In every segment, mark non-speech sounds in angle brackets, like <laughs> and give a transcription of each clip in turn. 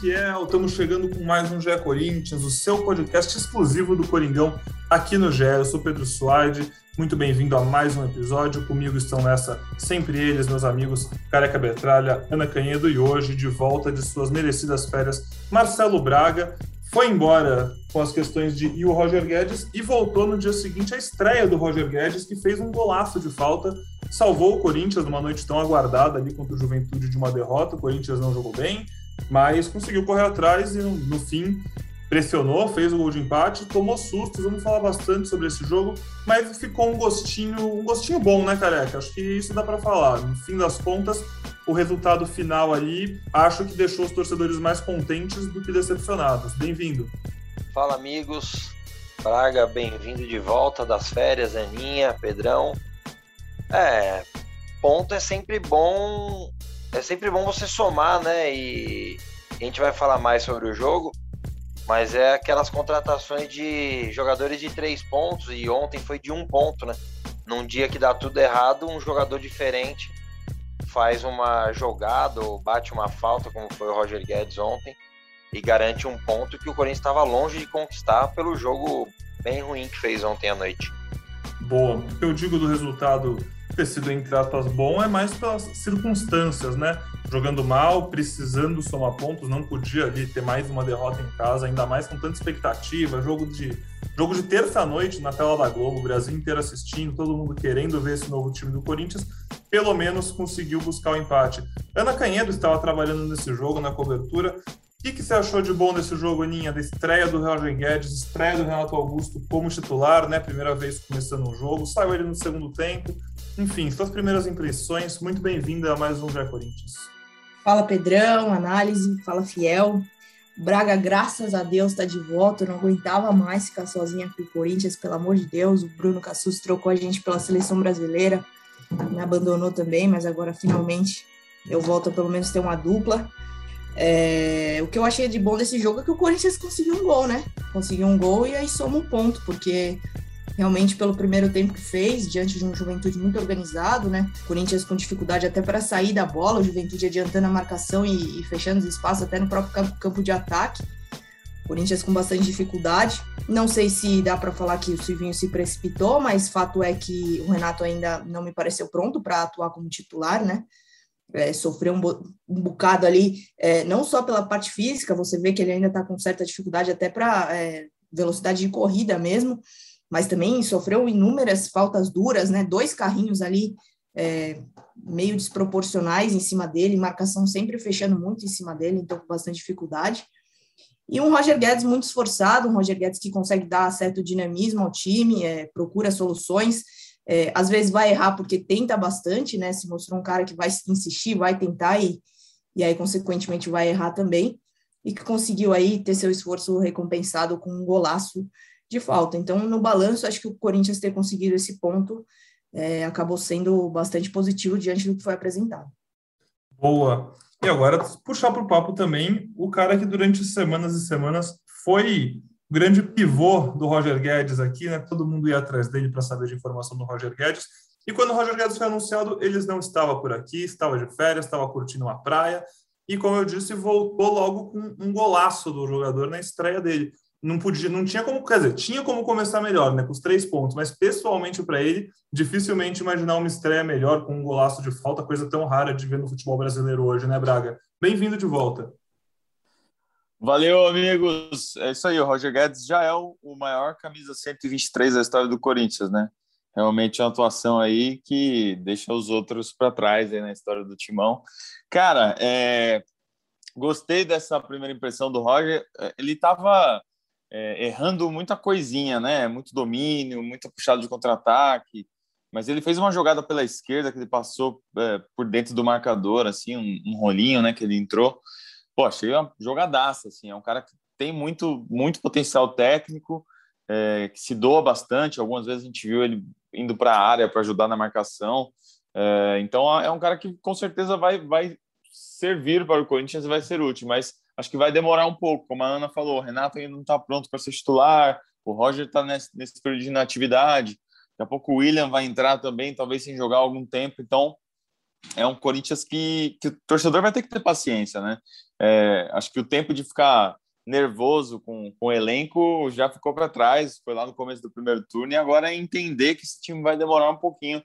fiel. Estamos chegando com mais um GE Corinthians, o seu podcast exclusivo do Coringão aqui no GE. Eu sou Pedro Suaide, muito bem-vindo a mais um episódio. Comigo estão nessa sempre eles, meus amigos Careca Betralha, Ana Canhedo e hoje, de volta de suas merecidas férias, Marcelo Braga. Foi embora com as questões de e o Roger Guedes e voltou no dia seguinte à estreia do Roger Guedes, que fez um golaço de falta, salvou o Corinthians numa noite tão aguardada ali contra o Juventude de uma derrota. O Corinthians não jogou bem, mas conseguiu correr atrás e no, fim pressionou, fez o gol de empate, tomou sustos. Vamos falar bastante sobre esse jogo, mas ficou um gostinho, um gostinho bom, né, careca? Acho que isso dá para falar. No fim das contas, o resultado final ali, acho que deixou os torcedores mais contentes do que decepcionados. Bem-vindo. Fala, amigos. Braga, bem-vindo de volta das férias, Aninha, Pedrão. É, ponto é sempre bom, é sempre bom você somar, né? E a gente vai falar mais sobre o jogo, mas é aquelas contratações de jogadores de três pontos e ontem foi de um ponto, né? Num dia que dá tudo errado, um jogador diferente faz uma jogada ou bate uma falta, como foi o Roger Guedes ontem, e garante um ponto que o Corinthians estava longe de conquistar pelo jogo bem ruim que fez ontem à noite. Boa. Eu digo do resultado ter sido, entre aspas, bom é mais pelas circunstâncias, né? Jogando mal, precisando somar pontos, não podia ali ter mais uma derrota em casa, ainda mais com tanta expectativa. Jogo de, jogo de terça-noite na tela da Globo, o Brasil inteiro assistindo, todo mundo querendo ver esse novo time do Corinthians. Pelo menos conseguiu buscar o empate. Ana Canhedo estava trabalhando nesse jogo, na cobertura. O que, que, você achou de bom desse jogo, Aninha? Da estreia do Roger Guedes, estreia do Renato Augusto como titular, né? Primeira vez começando um jogo, saiu ele no segundo tempo. Enfim, suas primeiras impressões, muito bem-vinda a mais um Já Corinthians. Fala Pedrão, análise, fala Fiel. Braga, graças a Deus, está de volta. Eu não aguentava mais ficar sozinha com o Corinthians, pelo amor de Deus. O Bruno Cassus trocou a gente pela seleção brasileira, me abandonou também, mas agora finalmente eu volto a pelo menos ter uma dupla. É, o que eu achei de bom desse jogo é que o Corinthians conseguiu um gol, né? Conseguiu um gol e aí soma um ponto, porque realmente pelo primeiro tempo que fez, diante de um Juventude muito organizado, né? Corinthians com dificuldade até para sair da bola, o Juventude adiantando a marcação e, e fechando os espaços até no próprio campo, campo de ataque. Corinthians com bastante dificuldade. Não sei se dá para falar que o Silvinho se precipitou, mas fato é que o Renato ainda não me pareceu pronto para atuar como titular, né? É, sofreu um, um, bocado ali, é, não só pela parte física, você vê que ele ainda está com certa dificuldade até para é, velocidade de corrida mesmo, mas também sofreu inúmeras faltas duras, né? Dois carrinhos ali é, meio desproporcionais em cima dele, marcação sempre fechando muito em cima dele, então com bastante dificuldade. E um Roger Guedes muito esforçado, um Roger Guedes que consegue dar certo dinamismo ao time, é, procura soluções, é, às vezes vai errar porque tenta bastante, né? Se mostrou um cara que vai insistir, vai tentar e, e aí, consequentemente, vai errar também, e que conseguiu aí ter seu esforço recompensado com um golaço de falta. Então, no balanço, acho que o Corinthians ter conseguido esse ponto é, acabou sendo bastante positivo diante do que foi apresentado. Boa. E agora, puxar para o papo também o cara que durante semanas e semanas foi o grande pivô do Roger Guedes aqui, né? Todo mundo ia atrás dele para saber de informação do Roger Guedes. E quando o Roger Guedes foi anunciado, eles não estava por aqui, estava de férias, estava curtindo uma praia. E como eu disse, voltou logo com um golaço do jogador na estreia dele não podia, não tinha como, quer dizer, tinha como começar melhor, né, com os três pontos, mas pessoalmente para ele, dificilmente imaginar uma estreia melhor com um golaço de falta, coisa tão rara de ver no futebol brasileiro hoje, né, Braga? Bem-vindo de volta. Valeu, amigos. É isso aí, o Roger Guedes já é o, maior camisa 123 da história do Corinthians, né? Realmente é uma atuação aí que deixa os outros para trás aí na história do Timão. Cara, é, gostei dessa primeira impressão do Roger. Ele estava é, errando muita coisinha, né? Muito domínio, muita puxada de contra-ataque. Mas ele fez uma jogada pela esquerda que ele passou é, por dentro do marcador, assim, um, um, rolinho, né? Que ele entrou. Pô, achei uma jogadaça, assim. É um cara que tem muito, muito potencial técnico, é, que se doa bastante. Algumas vezes a gente viu ele indo para a área para ajudar na marcação. É, então é um cara que com certeza vai, vai servir para o Corinthians e vai ser útil, mas acho que vai demorar um pouco, como a Ana falou, o Renato ainda não está pronto para ser titular, o Roger está nesse, nesse período de inatividade, daqui a pouco o William vai entrar também, talvez sem jogar algum tempo, então é um Corinthians que, que o torcedor vai ter que ter paciência, né? É, acho que o tempo de ficar nervoso com, com o elenco já ficou para trás, foi lá no começo do primeiro turno, e agora é entender que esse time vai demorar um pouquinho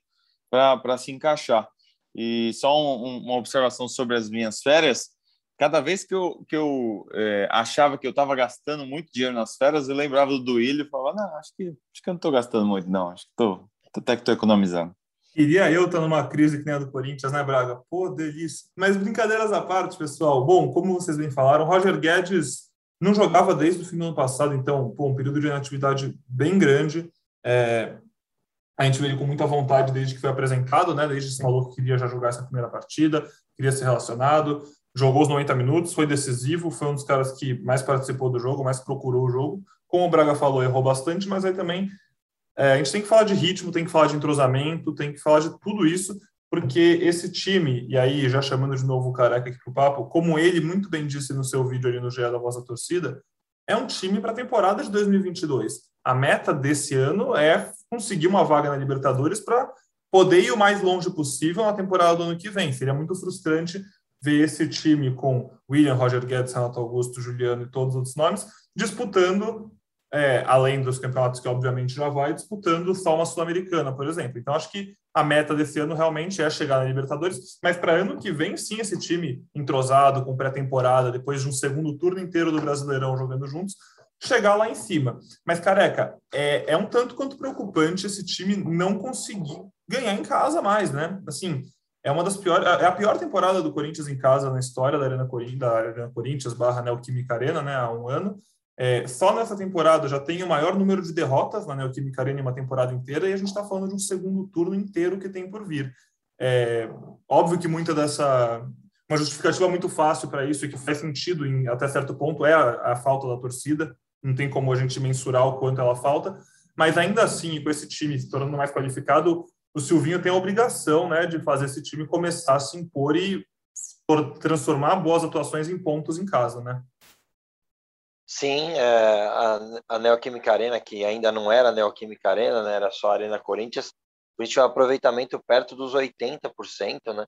para se encaixar. E só um, uma observação sobre as minhas férias, cada vez que eu, que eu é, achava que eu estava gastando muito dinheiro nas férias, eu lembrava do Duílio e falava, não, acho que, acho que eu não estou gastando muito, não, acho que estou até que estou economizando. Queria eu estar numa crise que nem a do Corinthians, né, Braga? Pô, delícia. Mas brincadeiras à parte, pessoal. Bom, como vocês bem falaram, Roger Guedes não jogava desde o fim do ano passado, então, pô, um período de inatividade bem grande. É, a gente veio com muita vontade desde que foi apresentado, né? Desde que falou que queria já jogar essa primeira partida, queria ser relacionado, jogou os 90 minutos, foi decisivo, foi um dos caras que mais participou do jogo, mais procurou o jogo. Como o Braga falou, errou bastante, mas aí também é, a gente tem que falar de ritmo, tem que falar de entrosamento, tem que falar de tudo isso, porque esse time, e aí já chamando de novo o Careca aqui para o papo, como ele muito bem disse no seu vídeo ali no GE da Voz da Torcida, é um time para a temporada de 2022. A meta desse ano é conseguir uma vaga na Libertadores para poder ir o mais longe possível na temporada do ano que vem. Seria muito frustrante ver esse time com William, Roger Guedes, Renato Augusto, Juliano e todos os outros nomes disputando é, além dos campeonatos que obviamente já vai, disputando só uma Sul-Americana, por exemplo. Então, acho que a meta desse ano realmente é chegar na Libertadores, mas para ano que vem, sim, esse time entrosado, com pré-temporada, depois de um segundo turno inteiro do Brasileirão jogando juntos, chegar lá em cima. Mas, careca, é, é um tanto quanto preocupante esse time não conseguir ganhar em casa mais, né? Assim, é uma das piores, é a pior temporada do Corinthians em casa na história da Arena Corinthians, da Arena Corinthians barra Neoquímica Arena, né, há um ano. É, só nessa temporada já tem o maior número de derrotas na Neoquímica Arena em uma temporada inteira, e a gente está falando de um segundo turno inteiro que tem por vir. É, óbvio que muita dessa. Uma justificativa muito fácil para isso e que faz sentido em, até certo ponto é a, a, falta da torcida, não tem como a gente mensurar o quanto ela falta, mas ainda assim, com esse time se tornando mais qualificado, o Silvinho tem a obrigação né, de fazer esse time começar a se impor e transformar boas atuações em pontos em casa, né? Sim, é, a, a Neoquímica Arena, que ainda não era Neoquímica Arena, né, era só Arena Corinthians, a gente tinha um aproveitamento perto dos 80%, né?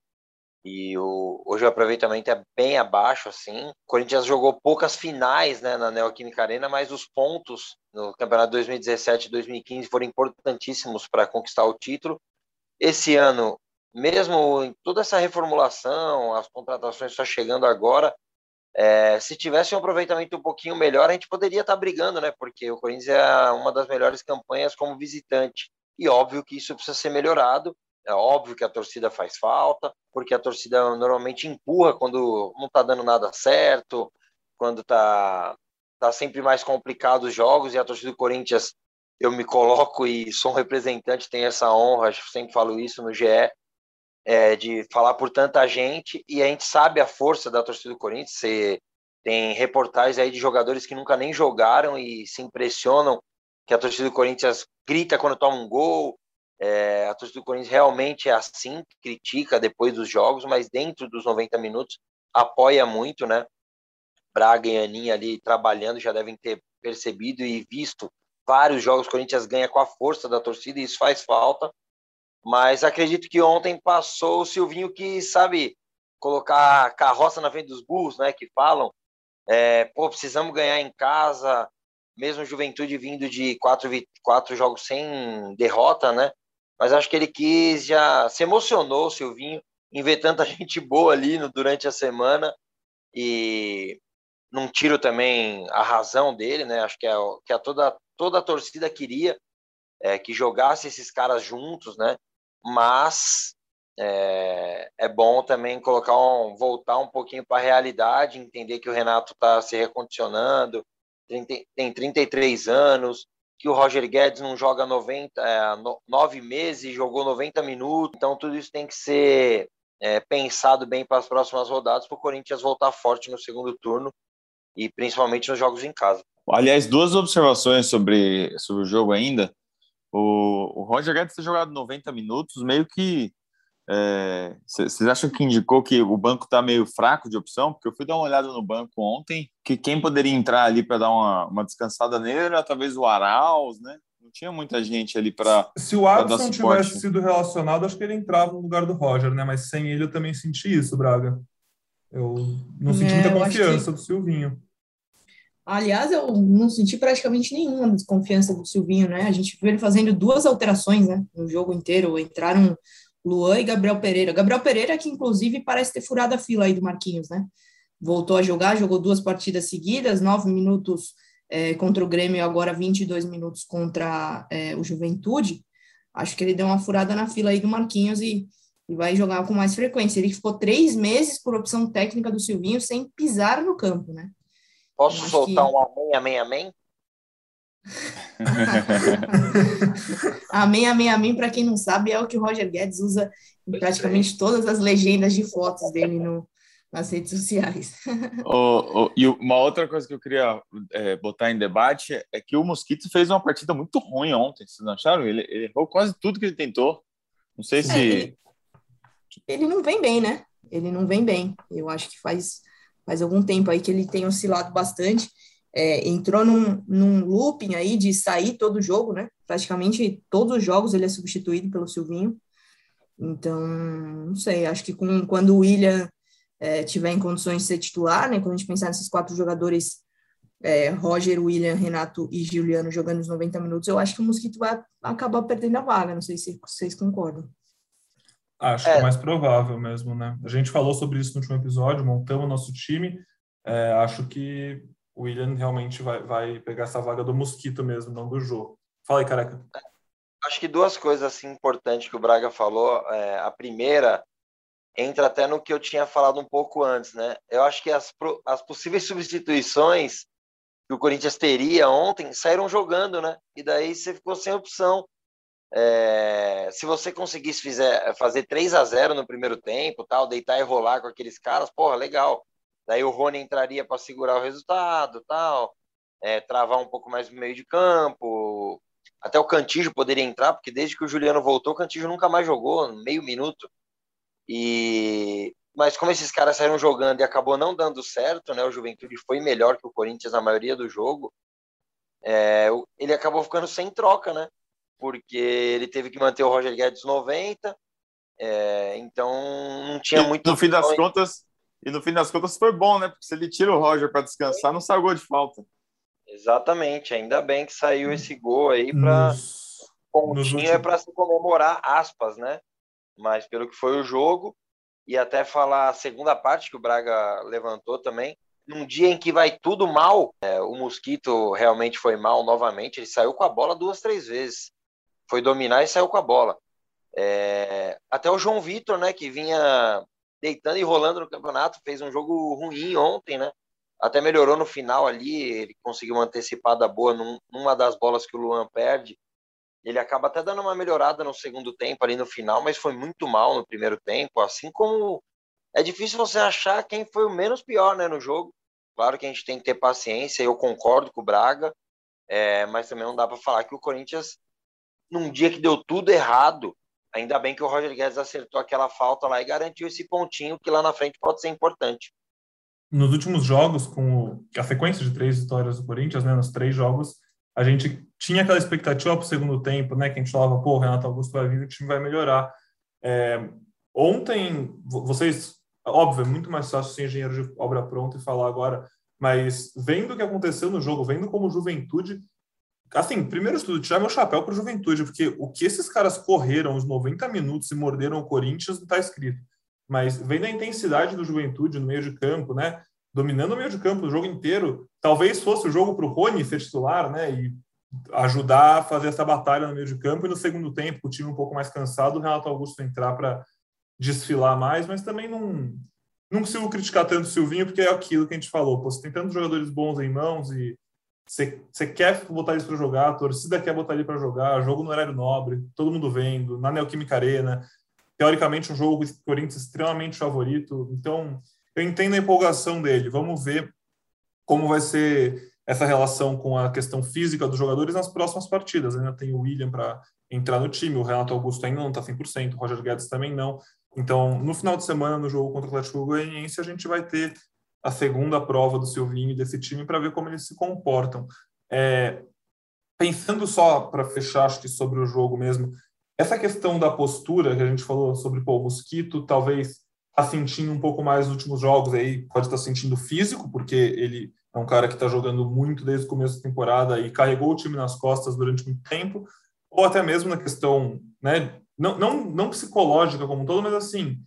E o, hoje o aproveitamento é bem abaixo, assim. O Corinthians jogou poucas finais né, na Neoquímica Arena, mas os pontos no Campeonato 2017 e 2015 foram importantíssimos para conquistar o título. Esse ano, mesmo em toda essa reformulação, as contratações só chegando agora, é, se tivesse um aproveitamento um pouquinho melhor, a gente poderia estar brigando, né? Porque o Corinthians é uma das melhores campanhas como visitante. E óbvio que isso precisa ser melhorado. É óbvio que a torcida faz falta, porque a torcida normalmente empurra quando não está dando nada certo, quando está tá sempre mais complicado os jogos. E a torcida do Corinthians, eu me coloco e sou um representante, tenho essa honra, sempre falo isso no GE é, de falar por tanta gente e a gente sabe a força da torcida do Corinthians. Você tem reportagens aí de jogadores que nunca nem jogaram e se impressionam que a torcida do Corinthians grita quando toma um gol. É, a torcida do Corinthians realmente é assim, critica depois dos jogos, mas dentro dos 90 minutos apoia muito, né? Braga e Aninha ali trabalhando já devem ter percebido e visto vários jogos. O Corinthians ganha com a força da torcida e isso faz falta. Mas acredito que ontem passou o Silvinho que sabe colocar carroça na frente dos burros, né? Que falam, é, pô, precisamos ganhar em casa, mesmo Juventude vindo de quatro, quatro jogos sem derrota, né? Mas acho que ele quis já se emocionou, o Silvinho, em ver tanta <laughs> gente boa ali no, durante a semana e não tiro também a razão dele, né? Acho que é que a toda toda a torcida queria é, que jogasse esses caras juntos, né? mas é, é bom também colocar um, voltar um pouquinho para a realidade, entender que o Renato está se recondicionando, tem, tem 33 anos, que o Roger Guedes não joga 90, é, 9 meses, jogou 90 minutos, então tudo isso tem que ser é, pensado bem para as próximas rodadas, para o Corinthians voltar forte no segundo turno e principalmente nos jogos em casa. Aliás, duas observações sobre, sobre o jogo ainda. O, o Roger Guedes ter jogado 90 minutos, meio que. Vocês é, acham que indicou que o banco está meio fraco de opção? Porque eu fui dar uma olhada no banco ontem, que quem poderia entrar ali para dar uma, uma descansada nele era talvez o Arauz, né? Não tinha muita gente ali para. Se o Adson tivesse sido relacionado, acho que ele entrava no lugar do Roger, né? Mas sem ele eu também senti isso, Braga. Eu não senti é, muita confiança que... do Silvinho. Aliás, eu não senti praticamente nenhuma desconfiança do Silvinho, né? A gente viu ele fazendo duas alterações, né? No jogo inteiro. Entraram Luan e Gabriel Pereira. Gabriel Pereira, que inclusive parece ter furado a fila aí do Marquinhos, né? Voltou a jogar, jogou duas partidas seguidas, nove minutos é, contra o Grêmio, agora 22 minutos contra é, o Juventude. Acho que ele deu uma furada na fila aí do Marquinhos e, e vai jogar com mais frequência. Ele ficou três meses por opção técnica do Silvinho sem pisar no campo, né? Posso soltar que... um amém, amém, amém? <laughs> amém, amém, amém, para quem não sabe, é o que o Roger Guedes usa em praticamente todas as legendas de fotos dele no, nas redes sociais. <laughs> oh, oh, e uma outra coisa que eu queria é, botar em debate é que o Mosquito fez uma partida muito ruim ontem, vocês não acharam? Ele, ele errou quase tudo que ele tentou. Não sei se. É, ele, ele não vem bem, né? Ele não vem bem. Eu acho que faz, faz algum tempo aí que ele tem oscilado bastante é, entrou num, num looping aí de sair todo jogo, né? Praticamente todos os jogos ele é substituído pelo Silvinho. Então, não sei, acho que com, quando o William é, tiver em condições de ser titular, né? Quando a gente pensar nesses quatro jogadores, é, Roger, William, Renato e Juliano jogando os 90 minutos, eu acho que o Mosquito vai acabar perdendo a vaga. Não sei se vocês concordam. Acho que é, é mais provável mesmo, né? A gente falou sobre isso no último episódio, montamos o nosso time. É, acho que o William realmente vai, vai pegar essa vaga do Mosquito mesmo, não do jogo. Fala aí, careca. Acho que duas coisas assim importantes que o Braga falou. É, a primeira entra até no que eu tinha falado um pouco antes, né? Eu acho que as, as possíveis substituições que o Corinthians teria ontem saíram jogando, né? E daí você ficou sem opção. É, se você conseguisse fizer, fazer 3 a 0 no primeiro tempo, tal, deitar e rolar com aqueles caras, porra, legal. Daí o Rony entraria para segurar o resultado, tal, é, travar um pouco mais no meio de campo. Até o Cantijo poderia entrar, porque desde que o Juliano voltou, o Cantijo nunca mais jogou, meio minuto. E mas como esses caras saíram jogando e acabou não dando certo, né? O Juventude foi melhor que o Corinthians na maioria do jogo. É, ele acabou ficando sem troca, né? Porque ele teve que manter o Roger Guedes 90, é, então não tinha e, muito. No fim das contas, e no fim das contas foi bom, né? Porque se ele tira o Roger para descansar, não sai gol de falta. Exatamente, ainda bem que saiu esse gol aí para pontinho é para se comemorar aspas, né? Mas pelo que foi o jogo e até falar a segunda parte que o Braga levantou também, num dia em que vai tudo mal, é, o Mosquito realmente foi mal novamente, ele saiu com a bola duas, três vezes. Foi dominar e saiu com a bola. É, até o João Vitor, né, que vinha deitando e rolando no campeonato, fez um jogo ruim ontem, né? Até melhorou no final ali, ele conseguiu uma antecipada boa num, numa das bolas que o Luan perde. Ele acaba até dando uma melhorada no segundo tempo ali no final, mas foi muito mal no primeiro tempo, assim como é difícil você achar quem foi o menos pior, né, no jogo. Claro que a gente tem que ter paciência, eu concordo com o Braga, é, mas também não dá para falar que o Corinthians, num dia que deu tudo errado, Ainda bem que o Roger Guedes acertou aquela falta lá e garantiu esse pontinho que lá na frente pode ser importante. Nos últimos jogos, com a sequência de três vitórias do Corinthians, né, nos três jogos, a gente tinha aquela expectativa para o segundo tempo, né, que a gente falava, pô, o Renato Augusto vai vir, o time vai melhorar. É, ontem, vocês, óbvio, é muito mais fácil ser engenheiro de obra pronta e falar agora, mas vendo o que aconteceu no jogo, vendo como Juventude Assim, primeiro tudo, tirar meu chapéu para Juventude, porque o que esses caras correram os 90 minutos e morderam o Corinthians não está escrito. Mas vendo a intensidade do Juventude no meio de campo, né? Dominando o meio de campo o jogo inteiro, talvez fosse o jogo para o Rony ser titular, né? E ajudar a fazer essa batalha no meio de campo. E no segundo tempo, o time um pouco mais cansado, o Renato Augusto entrar para desfilar mais, mas também não, não consigo criticar tanto o Silvinho, porque é aquilo que a gente falou. Pô, você tem tantos jogadores bons em mãos e você, quer botar eles para jogar, a torcida quer botar ele para jogar, jogo no horário nobre, todo mundo vendo, na Neoquímica Arena. Teoricamente, um jogo Corinthians extremamente favorito. Então, eu entendo a empolgação dele. Vamos ver como vai ser essa relação com a questão física dos jogadores nas próximas partidas. Ainda tem o William para entrar no time, o Renato Augusto ainda não está 100%, o Roger Guedes também não. Então, no final de semana, no jogo contra o Atlético Goianiense, a gente vai ter a segunda prova do Silvinho e desse time para ver como eles se comportam. É, pensando só para fechar, acho que sobre o jogo mesmo, essa questão da postura que a gente falou sobre pô, o Mosquito, talvez está sentindo um pouco mais nos últimos jogos, aí pode estar tá sentindo físico, porque ele é um cara que está jogando muito desde o começo da temporada e carregou o time nas costas durante muito tempo, ou até mesmo na questão, né, não, não, não psicológica como um todo, mas assim,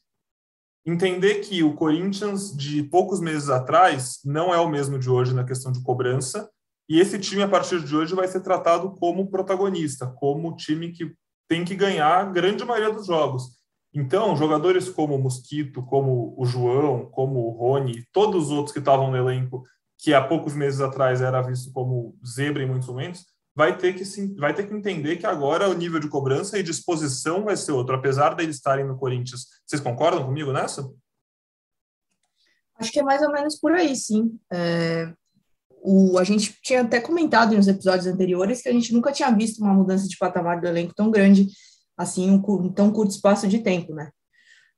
entender que o Corinthians de poucos meses atrás não é o mesmo de hoje na questão de cobrança, e esse time, a partir de hoje, vai ser tratado como protagonista, como time que tem que ganhar a grande maioria dos jogos. Então, jogadores como o Mosquito, como o João, como o Rony, todos os outros que estavam no elenco, que há poucos meses atrás era visto como zebra em muitos momentos, vai ter que vai ter que entender que agora o nível de cobrança e disposição vai ser outro, apesar deles estarem no Corinthians. Vocês concordam comigo nessa? Acho que é mais ou menos por aí, sim. É, o, a gente tinha até comentado nos episódios anteriores que a gente nunca tinha visto uma mudança de patamar do elenco tão grande assim em um, tão curto espaço de tempo, né?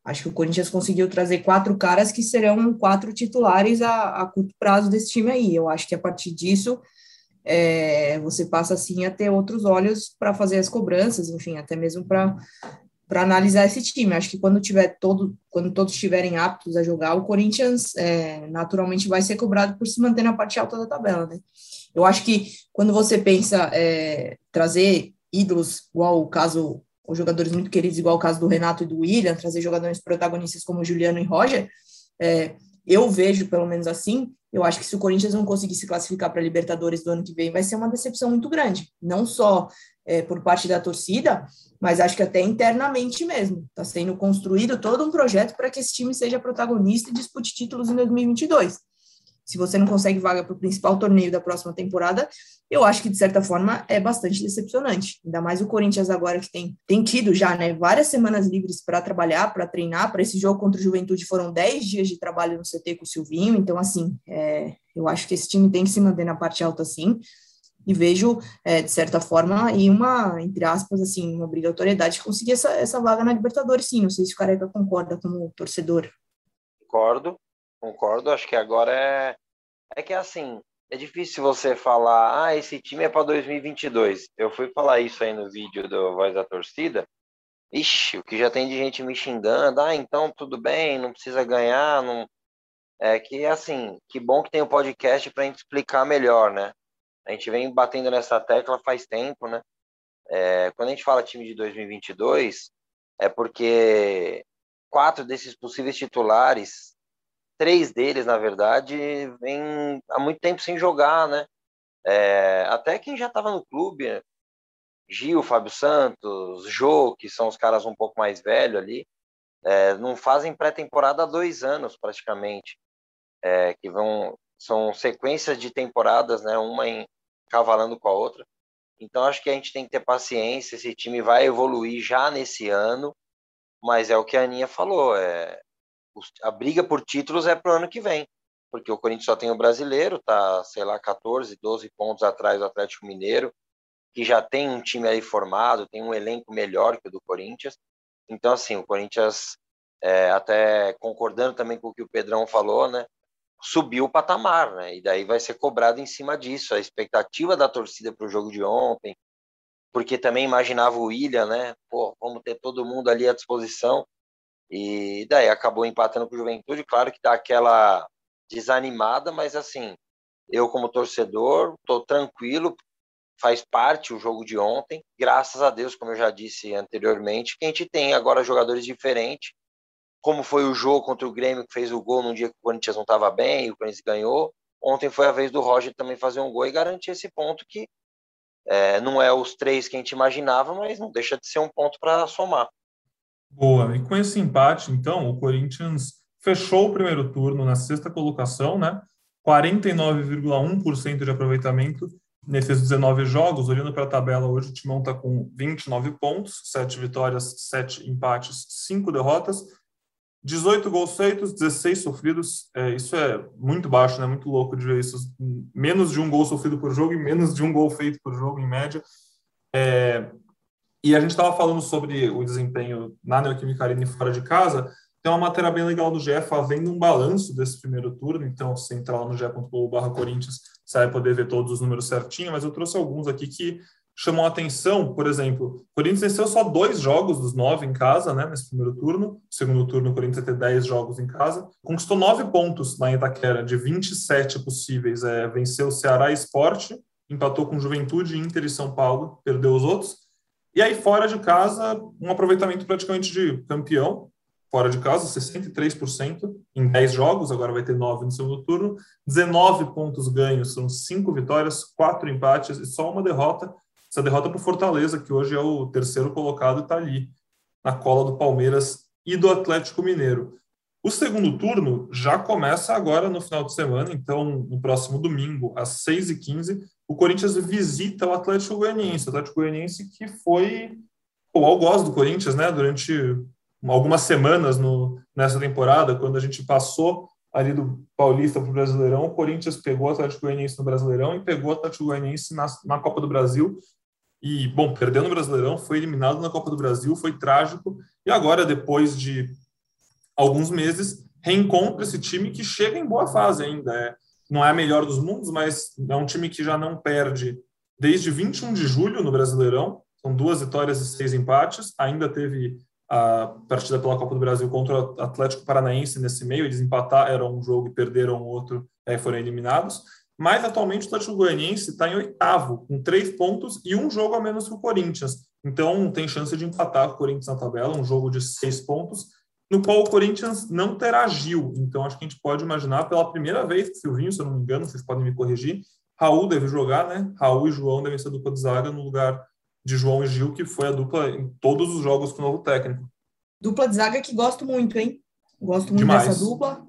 Acho que o Corinthians conseguiu trazer quatro caras que serão quatro titulares a, a curto prazo desse time aí. Eu acho que a partir disso é, você passa assim a ter outros olhos para fazer as cobranças, enfim, até mesmo para para analisar esse time. Acho que quando tiver todo, quando todos estiverem aptos a jogar, o Corinthians é, naturalmente vai ser cobrado por se manter na parte alta da tabela, né? Eu acho que quando você pensa é, trazer ídolos, igual o caso, os jogadores muito queridos, igual o caso do Renato e do William, trazer jogadores protagonistas como Juliano e Roger, é, eu vejo, pelo menos assim, eu acho que se o Corinthians não conseguir se classificar para a Libertadores do ano que vem, vai ser uma decepção muito grande. Não só é, por parte da torcida, mas acho que até internamente mesmo. Está sendo construído todo um projeto para que esse time seja protagonista e dispute títulos em 2022 se você não consegue vaga para o principal torneio da próxima temporada, eu acho que, de certa forma, é bastante decepcionante. Ainda mais o Corinthians agora que tem, tem tido já né, várias semanas livres para trabalhar, para treinar. Para esse jogo contra o Juventude foram 10 dias de trabalho no CT com o Silvinho. Então, assim, é, eu acho que esse time tem que se manter na parte alta, sim. E vejo, é, de certa forma, e uma, entre aspas, assim, uma obrigatoriedade de conseguir essa, essa vaga na Libertadores, sim. Não sei se o Careca concorda como torcedor. Concordo, concordo. Acho que agora é é que assim, é difícil você falar, ah, esse time é para 2022. Eu fui falar isso aí no vídeo do Voz da Torcida. Ixi, o que já tem de gente me xingando, ah, então tudo bem, não precisa ganhar, não. É que assim, que bom que tem o um podcast para a gente explicar melhor, né? A gente vem batendo nessa tecla faz tempo, né? É, quando a gente fala time de 2022, é porque quatro desses possíveis titulares três deles, na verdade, vem há muito tempo sem jogar, né? É, até quem já estava no clube, Gil, Fábio Santos, Jô, que são os caras um pouco mais velhos ali, é, não fazem pré-temporada há dois anos praticamente, é, que vão são sequências de temporadas, né? Uma em cavalando com a outra. Então acho que a gente tem que ter paciência. Esse time vai evoluir já nesse ano, mas é o que a Aninha falou. É, a briga por títulos é para o ano que vem, porque o Corinthians só tem o brasileiro, tá, sei lá, 14, 12 pontos atrás do Atlético Mineiro, que já tem um time aí formado, tem um elenco melhor que o do Corinthians. Então, assim, o Corinthians, é, até concordando também com o que o Pedrão falou, né, subiu o patamar, né, e daí vai ser cobrado em cima disso. A expectativa da torcida para o jogo de ontem, porque também imaginava o William, né, pô, vamos ter todo mundo ali à disposição. E daí acabou empatando com o Juventude, claro que dá aquela desanimada, mas assim, eu como torcedor estou tranquilo, faz parte o jogo de ontem, graças a Deus, como eu já disse anteriormente, que a gente tem agora jogadores diferentes, como foi o jogo contra o Grêmio, que fez o gol num dia que o Corinthians não estava bem, e o Corinthians ganhou. Ontem foi a vez do Roger também fazer um gol e garantir esse ponto que é, não é os três que a gente imaginava, mas não deixa de ser um ponto para somar. Boa. E com esse empate, então, o Corinthians fechou o primeiro turno na sexta colocação, né? 49,1% de aproveitamento nesses 19 jogos. Olhando para a tabela, hoje o Timão está com 29 pontos, 7 vitórias, 7 empates, 5 derrotas, 18 gols feitos, 16 sofridos. É, isso é muito baixo, né? Muito louco de ver isso. Menos de um gol sofrido por jogo e menos de um gol feito por jogo, em média. É, e a gente estava falando sobre o desempenho na Neoquímica Arena e fora de casa. Tem uma matéria bem legal do GE fazendo um balanço desse primeiro turno. Então, se entrar lá no ge.globo.br Corinthians, você vai poder ver todos os números certinho, mas eu trouxe alguns aqui que chamam a atenção. Por exemplo, o Corinthians venceu só dois jogos dos nove em casa, né, nesse primeiro turno. No segundo turno, o Corinthians vai ter dez jogos em casa. Conquistou nove pontos em Itaquera, de 27 possíveis. É, venceu o Ceará Esporte, empatou com Juventude, Inter e São Paulo, perdeu os outros. E aí, fora de casa, um aproveitamento praticamente de campeão, fora de casa, 63% em 10 jogos, agora vai ter 9 no segundo turno, 19 pontos ganhos, são 5 vitórias, 4 empates e só uma derrota. Essa derrota para o Fortaleza, que hoje é o terceiro colocado está ali, na cola do Palmeiras e do Atlético Mineiro. O segundo turno já começa agora no final de semana, então no próximo domingo, às 6h15, o Corinthians visita o Atlético Goianiense. O Atlético Goianiense que foi o algoz do Corinthians, né, durante algumas semanas no, nessa temporada, quando a gente passou ali do Paulista para o Brasileirão, o Corinthians pegou o Atlético Goianiense no Brasileirão e pegou o Atlético Goianiense na, na Copa do Brasil. E, bom, perdeu no Brasileirão, foi eliminado na Copa do Brasil, foi trágico. E agora, depois de alguns meses, reencontra esse time que chega em boa fase ainda. É, não é a melhor dos mundos, mas é um time que já não perde desde 21 de julho no Brasileirão. São duas vitórias e seis empates. Ainda teve a partida pela Copa do Brasil contra o Atlético Paranaense nesse meio, eles empataram um jogo e perderam outro, aí foram eliminados. Mas atualmente o Atlético Goianiense está em oitavo, com três pontos e um jogo a menos que o Corinthians. Então tem chance de empatar o Corinthians na tabela, um jogo de seis pontos, no qual o Corinthians não terá Gil. Então acho que a gente pode imaginar pela primeira vez, Silvinho, se eu não me engano, vocês podem me corrigir, Raul deve jogar, né? Raul e João devem ser dupla de zaga no lugar de João e Gil, que foi a dupla em todos os jogos com o novo técnico. Dupla de zaga que gosto muito, hein? Gosto muito Demais. dessa dupla.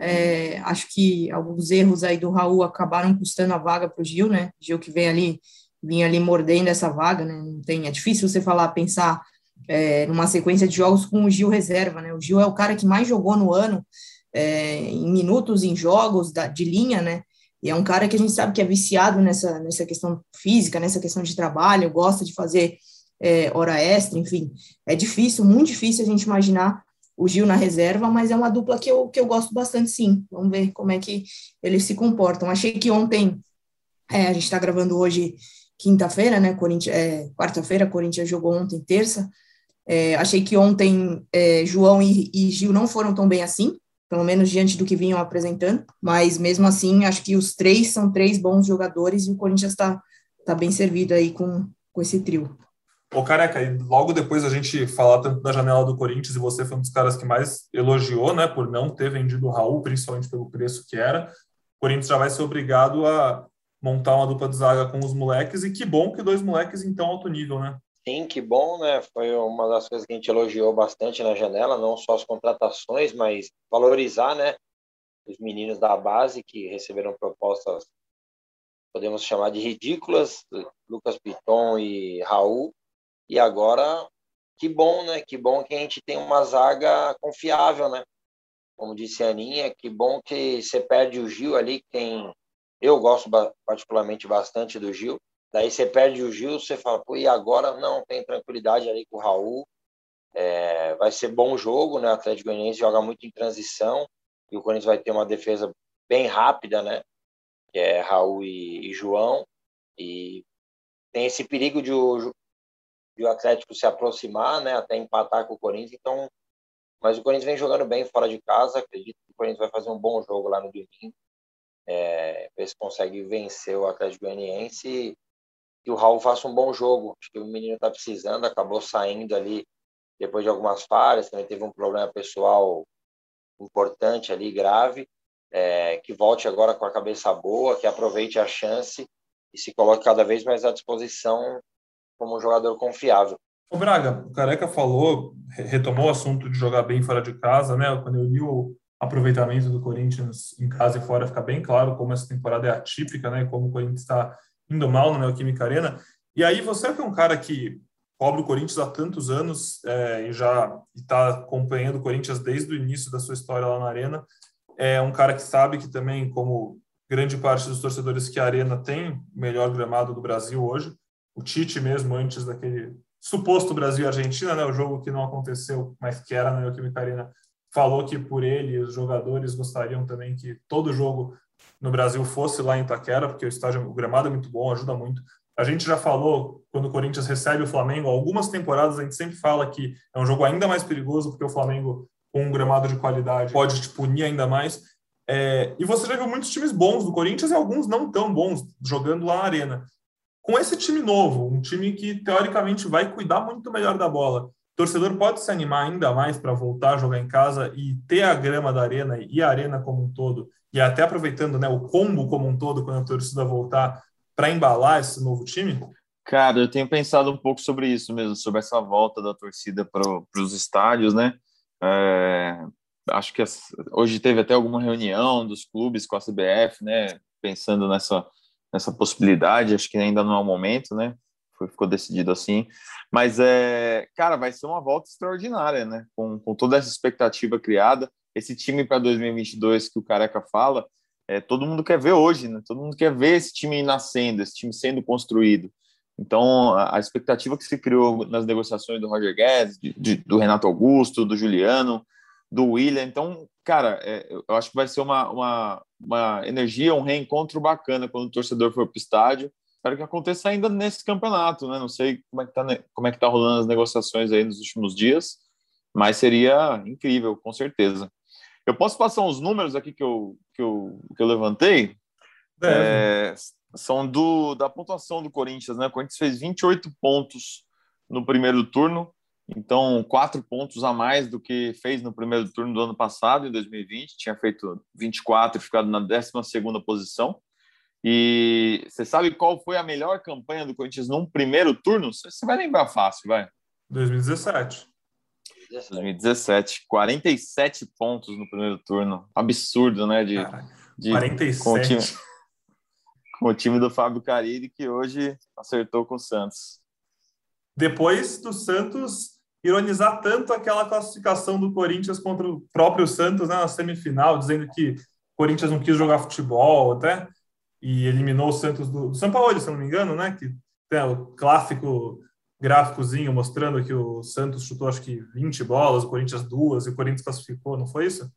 É, acho que alguns erros aí do Raul acabaram custando a vaga para o Gil, né? Gil que vem ali, vinha ali mordendo essa vaga, né? Não tem, é difícil você falar, pensar é, numa sequência de jogos com o Gil reserva, né? O Gil é o cara que mais jogou no ano, é, em minutos, em jogos da, de linha, né? E é um cara que a gente sabe que é viciado nessa, nessa questão física, nessa questão de trabalho, gosta de fazer é, hora extra, enfim. É difícil, muito difícil a gente imaginar o Gil na reserva, mas é uma dupla que eu, que eu gosto bastante, sim. Vamos ver como é que eles se comportam. Achei que ontem, é, a gente está gravando hoje quinta-feira, né? É, quarta-feira, Corinthians jogou ontem, terça. É, achei que ontem é, João e, e Gil não foram tão bem assim pelo menos diante do que vinham apresentando, mas mesmo assim, acho que os três são três bons jogadores e o Corinthians está tá bem servido aí com, com esse trio. Ô, Careca, e logo depois a gente falar tanto da janela do Corinthians, e você foi um dos caras que mais elogiou, né, por não ter vendido o Raul, principalmente pelo preço que era, o Corinthians já vai ser obrigado a montar uma dupla de zaga com os moleques, e que bom que dois moleques em tão alto nível, né? Sim, que bom, né? Foi uma das coisas que a gente elogiou bastante na janela, não só as contratações, mas valorizar, né? Os meninos da base que receberam propostas, podemos chamar de ridículas, Lucas Piton e Raul. E agora, que bom, né? Que bom que a gente tem uma zaga confiável, né? Como disse a Aninha, que bom que você perde o Gil ali, que. Eu gosto particularmente bastante do Gil Daí você perde o Gil, você fala, pô, e agora não, tem tranquilidade ali com o Raul. É, vai ser bom jogo, né? O Atlético Goianiense joga muito em transição e o Corinthians vai ter uma defesa bem rápida, né? Que é Raul e, e João. E tem esse perigo de o, de o Atlético se aproximar, né? Até empatar com o Corinthians. Então, mas o Corinthians vem jogando bem fora de casa. Acredito que o Corinthians vai fazer um bom jogo lá no domingo. É, ver se consegue vencer o Atlético Goianiense que o Raul faça um bom jogo. Acho que o menino está precisando, acabou saindo ali depois de algumas falhas, também teve um problema pessoal importante ali, grave. É, que volte agora com a cabeça boa, que aproveite a chance e se coloque cada vez mais à disposição como um jogador confiável. O Braga, o Careca falou, retomou o assunto de jogar bem fora de casa, né? Quando eu li o aproveitamento do Corinthians em casa e fora, fica bem claro como essa temporada é atípica, né? Como o Corinthians está indo mal no Neoquímica Arena. E aí você que é um cara que cobre o Corinthians há tantos anos é, e já está acompanhando o Corinthians desde o início da sua história lá na Arena, é um cara que sabe que também, como grande parte dos torcedores, que a Arena tem o melhor gramado do Brasil hoje. O Tite mesmo, antes daquele suposto Brasil-Argentina, né, o jogo que não aconteceu, mas que era na Neoquímica Arena, falou que por ele os jogadores gostariam também que todo jogo no Brasil fosse lá em Itaquera, porque o estádio, o gramado é muito bom, ajuda muito. A gente já falou, quando o Corinthians recebe o Flamengo, algumas temporadas a gente sempre fala que é um jogo ainda mais perigoso, porque o Flamengo, com um gramado de qualidade, pode te punir ainda mais. É, e você já viu muitos times bons do Corinthians e alguns não tão bons jogando lá na Arena. Com esse time novo, um time que teoricamente vai cuidar muito melhor da bola, o torcedor pode se animar ainda mais para voltar a jogar em casa e ter a grama da Arena e a Arena como um todo, e até aproveitando né, o combo como um todo quando a torcida voltar para embalar esse novo time? Cara, eu tenho pensado um pouco sobre isso mesmo, sobre essa volta da torcida para os estádios, né? É, acho que hoje teve até alguma reunião dos clubes com a CBF, né? Pensando nessa, nessa possibilidade, acho que ainda não é o momento, né? Foi, ficou decidido assim. Mas, é, cara, vai ser uma volta extraordinária, né? Com, com toda essa expectativa criada. Esse time para 2022 que o Careca fala, é, todo mundo quer ver hoje, né? Todo mundo quer ver esse time nascendo, esse time sendo construído. Então, a, a expectativa que se criou nas negociações do Roger Guedes, de, de, do Renato Augusto, do Juliano, do William. Então, cara, é, eu acho que vai ser uma, uma, uma energia, um reencontro bacana quando o torcedor for para o estádio. Espero que aconteça ainda nesse campeonato, né? Não sei como é que tá, como é que tá rolando as negociações aí nos últimos dias, mas seria incrível, com certeza. Eu posso passar uns números aqui que eu, que eu, que eu levantei? É, são do, da pontuação do Corinthians, né? O Corinthians fez 28 pontos no primeiro turno, então quatro pontos a mais do que fez no primeiro turno do ano passado, em 2020. Tinha feito 24 e ficado na 12 posição. E você sabe qual foi a melhor campanha do Corinthians num primeiro turno? Você vai lembrar fácil, vai. 2017. 2017, 47 pontos no primeiro turno. Absurdo, né? De, de 47. Com o, time, com o time do Fábio Carilli, que hoje acertou com o Santos. Depois do Santos ironizar tanto aquela classificação do Corinthians contra o próprio Santos né, na semifinal, dizendo que o Corinthians não quis jogar futebol até, e eliminou o Santos do, do São Paulo, se não me engano, né? Que é o clássico gráficozinho mostrando que o Santos chutou acho que 20 bolas, o Corinthians duas e o Corinthians classificou, não foi isso?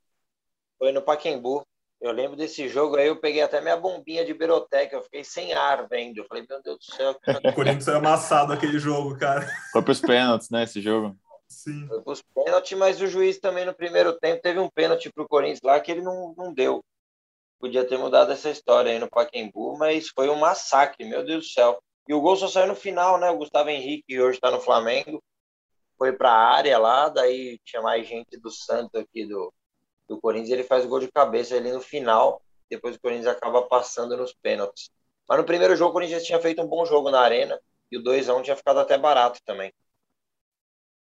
Foi no Paquembu. Eu lembro desse jogo aí, eu peguei até minha bombinha de biroteca, eu fiquei sem ar vendo. Eu falei, meu Deus do céu. <laughs> o Corinthians foi amassado aquele jogo, cara. Foi para os pênaltis, né, esse jogo? Sim. Foi para os pênaltis, mas o juiz também no primeiro tempo teve um pênalti para o Corinthians lá que ele não, não deu. Podia ter mudado essa história aí no Paquembu, mas foi um massacre, meu Deus do céu. E o gol só saiu no final, né? O Gustavo Henrique, que hoje está no Flamengo, foi para a área lá, daí tinha mais gente do Santos aqui do, do Corinthians, ele faz o gol de cabeça ali no final, depois o Corinthians acaba passando nos pênaltis. Mas no primeiro jogo o Corinthians tinha feito um bom jogo na arena e o 2x1 tinha ficado até barato também.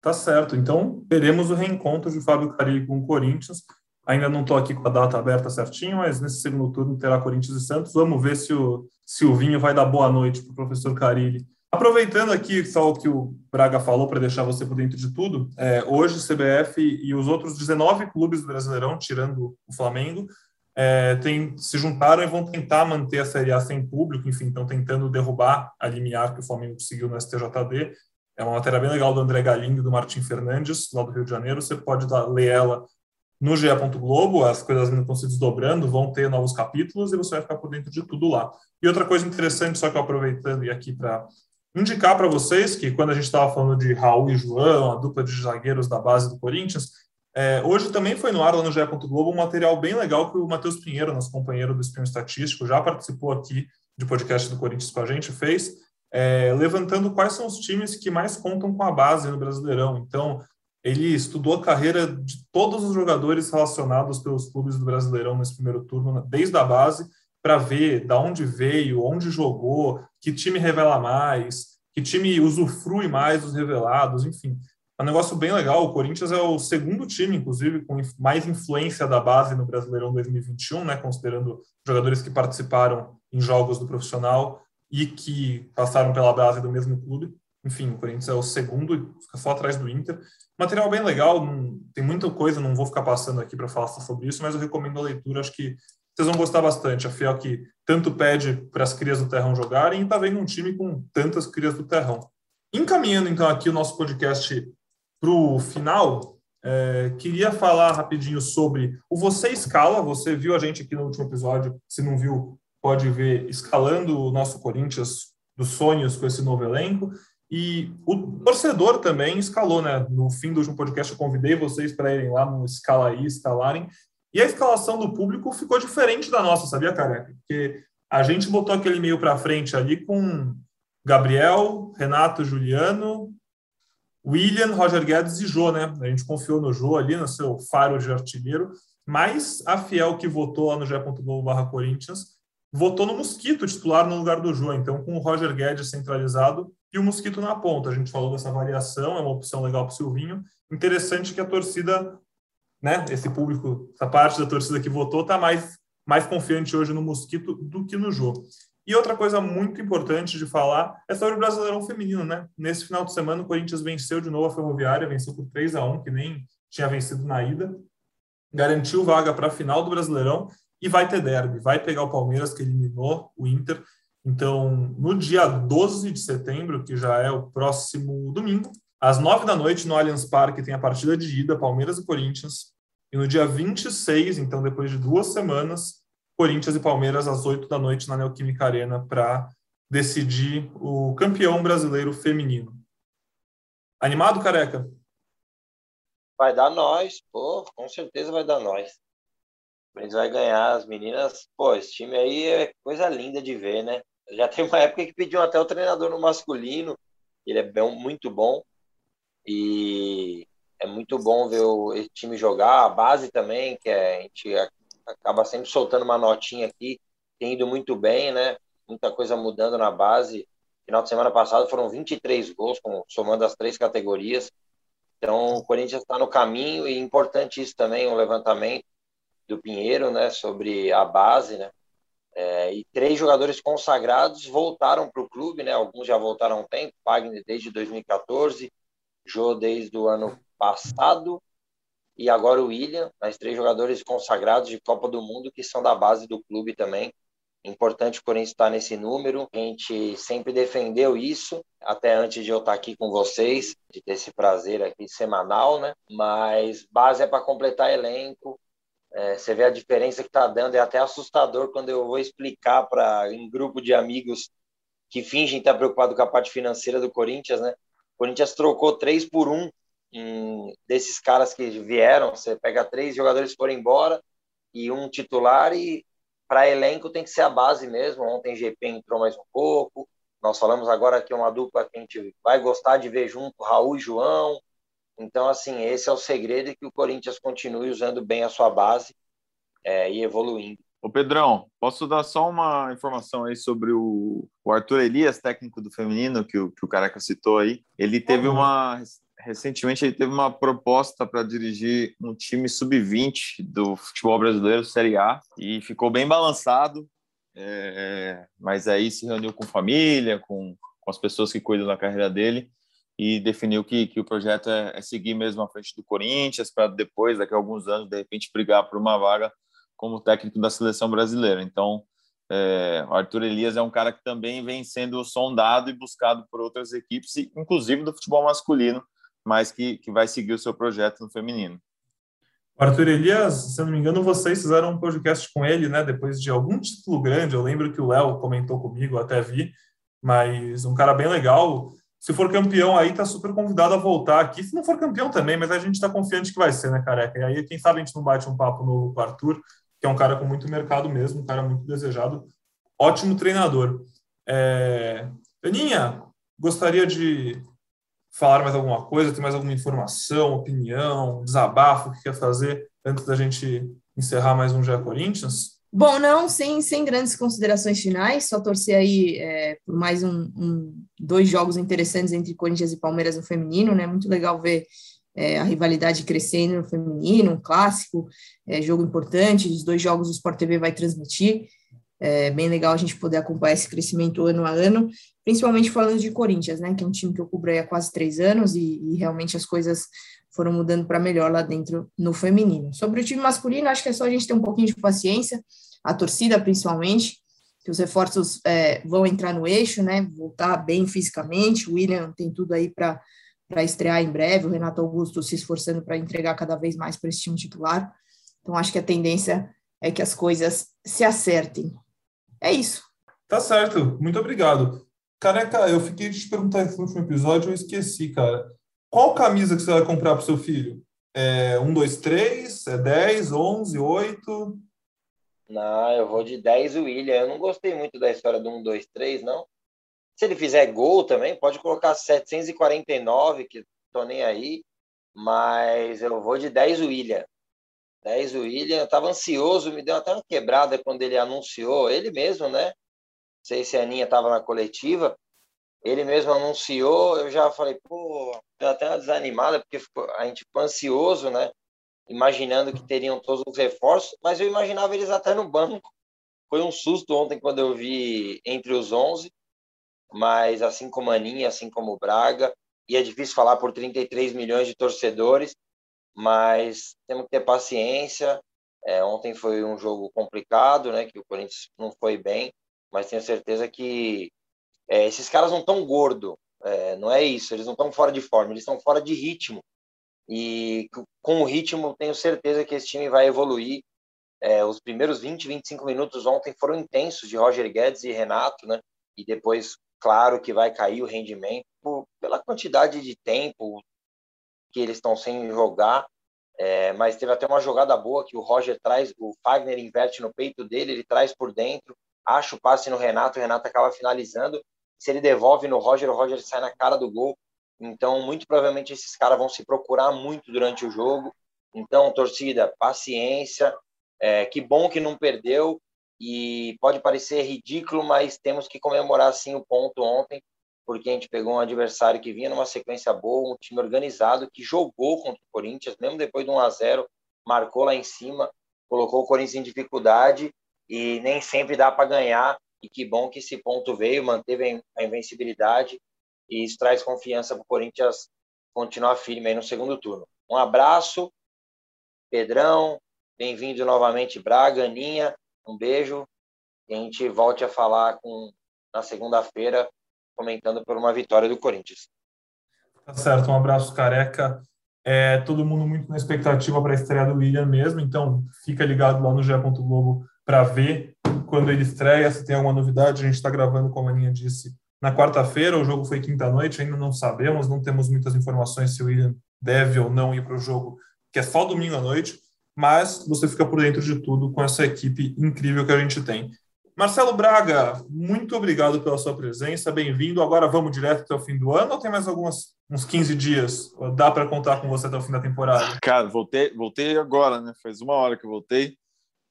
Tá certo. Então, teremos o reencontro de Fábio Carilli com o Corinthians. Ainda não estou aqui com a data aberta certinho, mas nesse segundo turno terá Corinthians e Santos. Vamos ver se o Silvinho vai dar boa noite para o professor Carilli. Aproveitando aqui só o que o Braga falou para deixar você por dentro de tudo, é, hoje o CBF e os outros 19 clubes do Brasileirão, tirando o Flamengo, é, tem, se juntaram e vão tentar manter a Série A sem público, enfim, estão tentando derrubar a limiar que o Flamengo conseguiu no STJD. É uma matéria bem legal do André Galindo e do Martim Fernandes, lá do Rio de Janeiro. Você pode dar, ler ela no GE. Globo, as coisas ainda estão se desdobrando, vão ter novos capítulos e você vai ficar por dentro de tudo lá. E outra coisa interessante, só que eu aproveitando e aqui para indicar para vocês que quando a gente estava falando de Raul e João, a dupla de zagueiros da base do Corinthians, é, hoje também foi no ar lá no GE. Globo um material bem legal que o Matheus Pinheiro, nosso companheiro do Espinho Estatístico, já participou aqui de podcast do Corinthians com a gente, fez, é, levantando quais são os times que mais contam com a base no Brasileirão. Então, ele estudou a carreira de todos os jogadores relacionados pelos clubes do Brasileirão nesse primeiro turno, né, desde a base, para ver da onde veio, onde jogou, que time revela mais, que time usufrui mais dos revelados, enfim. É um negócio bem legal. O Corinthians é o segundo time, inclusive, com mais influência da base no Brasileirão 2021, né, considerando jogadores que participaram em jogos do profissional e que passaram pela base do mesmo clube. Enfim, o Corinthians é o segundo, fica só atrás do Inter. Material bem legal, tem muita coisa, não vou ficar passando aqui para falar sobre isso, mas eu recomendo a leitura, acho que vocês vão gostar bastante. A Fiel que tanto pede para as crias do Terrão jogarem e está vendo um time com tantas crias do Terrão. Encaminhando então aqui o nosso podcast para o final, É, queria falar rapidinho sobre o Você Escala. Você viu a gente aqui no último episódio. Se não viu, pode ver escalando o nosso Corinthians dos sonhos com esse novo elenco. E o torcedor também escalou, né? No fim do último podcast, eu convidei vocês para irem lá no Escala aí, escalarem. E a escalação do público ficou diferente da nossa, sabia, careca? Porque a gente botou aquele meio para frente ali com Gabriel, Renato, Juliano, William, Roger Guedes e Jô, né? A gente confiou no Jô ali, no seu faro de artilheiro, mas a Fiel que votou lá no G.Globo Corinthians votou no Mosquito titular no lugar do Jô, então com o Roger Guedes centralizado e o Mosquito na ponta. A gente falou dessa variação, é uma opção legal para o Silvinho. Interessante que a torcida, né, esse público, essa parte da torcida que votou, está mais, mais confiante hoje no Mosquito do que no Jô. E outra coisa muito importante de falar é sobre o Brasileirão Feminino, né? Nesse final de semana, o Corinthians venceu de novo a Ferroviária, venceu por 3 a 1 que nem tinha vencido na ida, garantiu vaga para a final do Brasileirão e vai ter derby, vai pegar o Palmeiras, que eliminou o Inter. Então, no dia 12 de setembro, que já é o próximo domingo, às 9 da noite, no Allianz Parque, tem a partida de ida, Palmeiras e Corinthians. E no dia 26, então depois de duas semanas, Corinthians e Palmeiras às 8 da noite na Neoquímica Arena para decidir o campeão brasileiro feminino. Animado, careca? Vai dar nós, pô, com certeza vai dar nós. O Corinthians vai ganhar, as meninas, pô, esse time aí é coisa linda de ver, né? Já tem uma época que pediu até o treinador no masculino, ele é bem, muito bom e é muito bom ver o time jogar, a base também, que é, a gente acaba sempre soltando uma notinha aqui, tem ido muito bem, né? Muita coisa mudando na base. Final de semana passado foram 23 gols, somando as três categorias. Então, o Corinthians está no caminho e importante isso também, um levantamento do Pinheiro, né, sobre a base, né? É, e três jogadores consagrados voltaram para o clube, né? Alguns já voltaram há um tempo, Wagner desde 2014, Jô desde o ano passado e agora o William, mais três jogadores consagrados de Copa do Mundo que são da base do clube também. Importante o Corinthians estar nesse número. A gente sempre defendeu isso, até antes de eu estar aqui com vocês, de ter esse prazer aqui semanal, né? Mas base é para completar elenco. É, você vê a diferença que está dando, é até assustador quando eu vou explicar para um grupo de amigos que fingem estar preocupado com a parte financeira do Corinthians, né? O Corinthians trocou três por um em, desses caras que vieram, você pega três jogadores que foram embora e um titular e para elenco tem que ser a base mesmo. Ontem GP entrou mais um pouco. Nós falamos agora que é uma dupla que a gente vai gostar de ver junto, Raul e João. Então, assim, esse é o segredo que o Corinthians continue usando bem a sua base é, e evoluindo. Ô Pedrão, posso dar só uma informação aí sobre o, o Arthur Elias, técnico do feminino, que o, que o Caraca citou aí. Ele teve uma recentemente ele teve uma proposta para dirigir um time sub-20 do futebol brasileiro, Série A, e ficou bem balançado, é, mas aí se reuniu com família, com, com as pessoas que cuidam da carreira dele, e definiu que, que o projeto é, é seguir mesmo à frente do Corinthians, para depois, daqui a alguns anos, de repente, brigar por uma vaga como técnico da seleção brasileira. Então, é, Arthur Elias é um cara que também vem sendo sondado e buscado por outras equipes, inclusive do futebol masculino, mas que, que vai seguir o seu projeto no feminino. Arthur Elias, se não me engano, vocês fizeram um podcast com ele, né? Depois de algum título grande. Eu lembro que o Léo comentou comigo, até vi, mas um cara bem legal. Se for campeão aí, tá super convidado a voltar aqui. Se não for campeão também, mas a gente está confiante que vai ser, né, careca? E aí, quem sabe a gente não bate um papo novo com o Arthur, que é um cara com muito mercado mesmo, um cara muito desejado, ótimo treinador. É... Aninha, gostaria de falar mais alguma coisa? Tem mais alguma informação, opinião, desabafo que quer fazer antes da gente encerrar mais um GE Corinthians? Bom, não, sem, sem grandes considerações finais, só torcer aí é, por mais um, um, dois jogos interessantes entre Corinthians e Palmeiras no feminino, né? Muito legal ver é, a rivalidade crescendo no feminino, um clássico, é, jogo importante, os dois jogos o Sport TV vai transmitir. É bem legal a gente poder acompanhar esse crescimento ano a ano, principalmente falando de Corinthians, né? Que é um time que eu cubro há quase três anos e, e realmente as coisas foram mudando para melhor lá dentro no feminino. Sobre o time masculino, acho que é só a gente ter um pouquinho de paciência, a torcida principalmente, que os reforços é, vão entrar no eixo, né? Voltar bem fisicamente. O William tem tudo aí para estrear em breve, o Renato Augusto se esforçando para entregar cada vez mais para esse time titular. Então, acho que a tendência é que as coisas se acertem. É isso. Tá certo, muito obrigado. Careca, eu fiquei de te perguntar no último episódio, eu esqueci, cara. Qual camisa que você vai comprar para o seu filho? É 1, 2, 3? É 10, 11, 8? Não, eu vou de 10 o William. Eu não gostei muito da história do 1, 2, 3, não. Se ele fizer gol também, pode colocar 749, que tô nem aí. Mas eu vou de 10 William. 10 William. Eu tava ansioso, me deu até uma quebrada quando ele anunciou, ele mesmo, né? Não sei se a Aninha tava na coletiva. Ele mesmo anunciou, eu já falei, pô, deu até uma desanimada, porque a gente ficou ansioso, né? Imaginando que teriam todos os reforços, mas eu imaginava eles até no banco. Foi um susto ontem quando eu vi entre os 11 mas assim como a Aninha, assim como o Braga, e é difícil falar por 33 milhões de torcedores, mas temos que ter paciência. É, ontem foi um jogo complicado, né, que o Corinthians não foi bem, mas tenho certeza que é, esses caras não estão gordo, é, não é isso, eles não estão fora de forma, eles estão fora de ritmo. E com o ritmo, tenho certeza que esse time vai evoluir. É, os primeiros 20, 25 minutos ontem foram intensos de Roger Guedes e Renato, né? E depois claro que vai cair o rendimento pela quantidade de tempo que eles estão sem jogar. É, mas teve até uma jogada boa que o Roger traz, o Fagner inverte no peito dele, ele traz por dentro, acha o passe no Renato, o Renato acaba finalizando. Se ele devolve no Roger, o Roger sai na cara do gol. Então, muito provavelmente esses caras vão se procurar muito durante o jogo. Então, torcida, paciência. É, que bom que não perdeu e pode parecer ridículo, mas temos que comemorar sim o ponto ontem, porque a gente pegou um adversário que vinha numa sequência boa, um time organizado que jogou contra o Corinthians, mesmo depois de 1 a 0, marcou lá em cima, colocou o Corinthians em dificuldade e nem sempre dá para ganhar. E que bom que esse ponto veio, manteve a invencibilidade e isso traz confiança para o Corinthians continuar firme aí no segundo turno. Um abraço, Pedrão, bem-vindo novamente, Braga, Aninha, um beijo e a gente volte a falar com, na segunda-feira, comentando por uma vitória do Corinthians. Tá certo, um abraço careca. É, todo mundo muito na expectativa para a estreia do William mesmo, então fica ligado lá no. Globo para ver quando ele estreia, se tem alguma novidade. A gente está gravando, como a Aninha disse, na quarta-feira, o jogo foi quinta-noite, ainda não sabemos, não temos muitas informações se o William deve ou não ir para o jogo, que é só domingo à noite mas você fica por dentro de tudo com essa equipe incrível que a gente tem. Marcelo Braga, muito obrigado pela sua presença, bem-vindo. Agora vamos direto até o fim do ano ou tem mais algumas uns 15 dias? Dá para contar com você até o fim da temporada? Cara, voltei, voltei agora, né? Faz uma hora que eu voltei.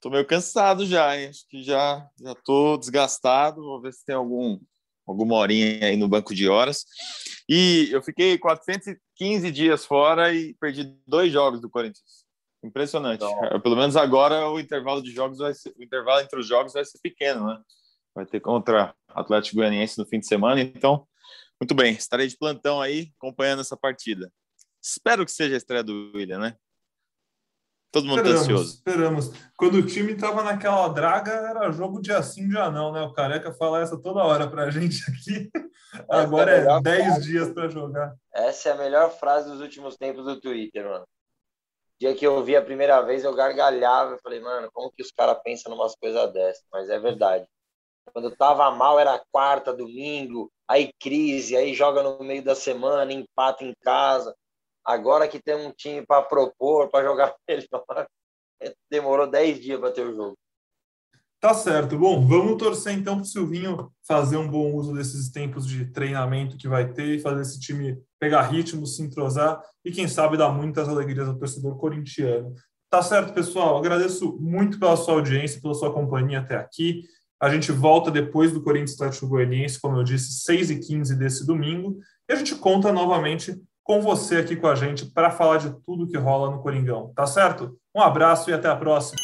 Tô meio cansado já, hein? Acho que já já tô desgastado. Vou ver se tem algum alguma horinha aí no banco de horas. E eu fiquei 415 dias fora e perdi dois jogos do Corinthians. Impressionante. Então, Pelo menos agora o intervalo de jogos vai ser, o intervalo entre os jogos vai ser pequeno, né? Vai ter contra Atlético Goianiense no fim de semana, então muito bem, estarei de plantão aí acompanhando essa partida. Espero que seja a estreia do William, né? Todo mundo tá esperamos, ansioso. Esperamos. Quando o time estava naquela draga, era jogo dia sim, dia não, né? O Careca fala essa toda hora pra <laughs> gente aqui. Agora é, é 10 dias para jogar. Essa é a melhor frase dos últimos tempos do Twitter, mano dia que eu vi a primeira vez, eu gargalhava. Eu falei, mano, como que os caras pensam em umas coisas dessas? Mas é verdade. Quando eu tava mal, era quarta, domingo, aí crise, aí joga no meio da semana, empata em casa. Agora que tem um time para propor, para jogar <laughs> melhor, demorou 10 dias para ter o jogo. Tá certo. Bom, vamos torcer então para o Silvinho fazer um bom uso desses tempos de treinamento que vai ter e fazer esse time pegar ritmo, se entrosar e, quem sabe, dar muitas alegrias ao torcedor corintiano. Tá certo, pessoal. Agradeço muito pela sua audiência, pela sua companhia até aqui. A gente volta depois do Corinthians Atlético Goianiense, como eu disse, 6 e 15 desse domingo. E a gente conta novamente com você aqui com a gente para falar de tudo que rola no Coringão. Tá certo? Um abraço e até a próxima.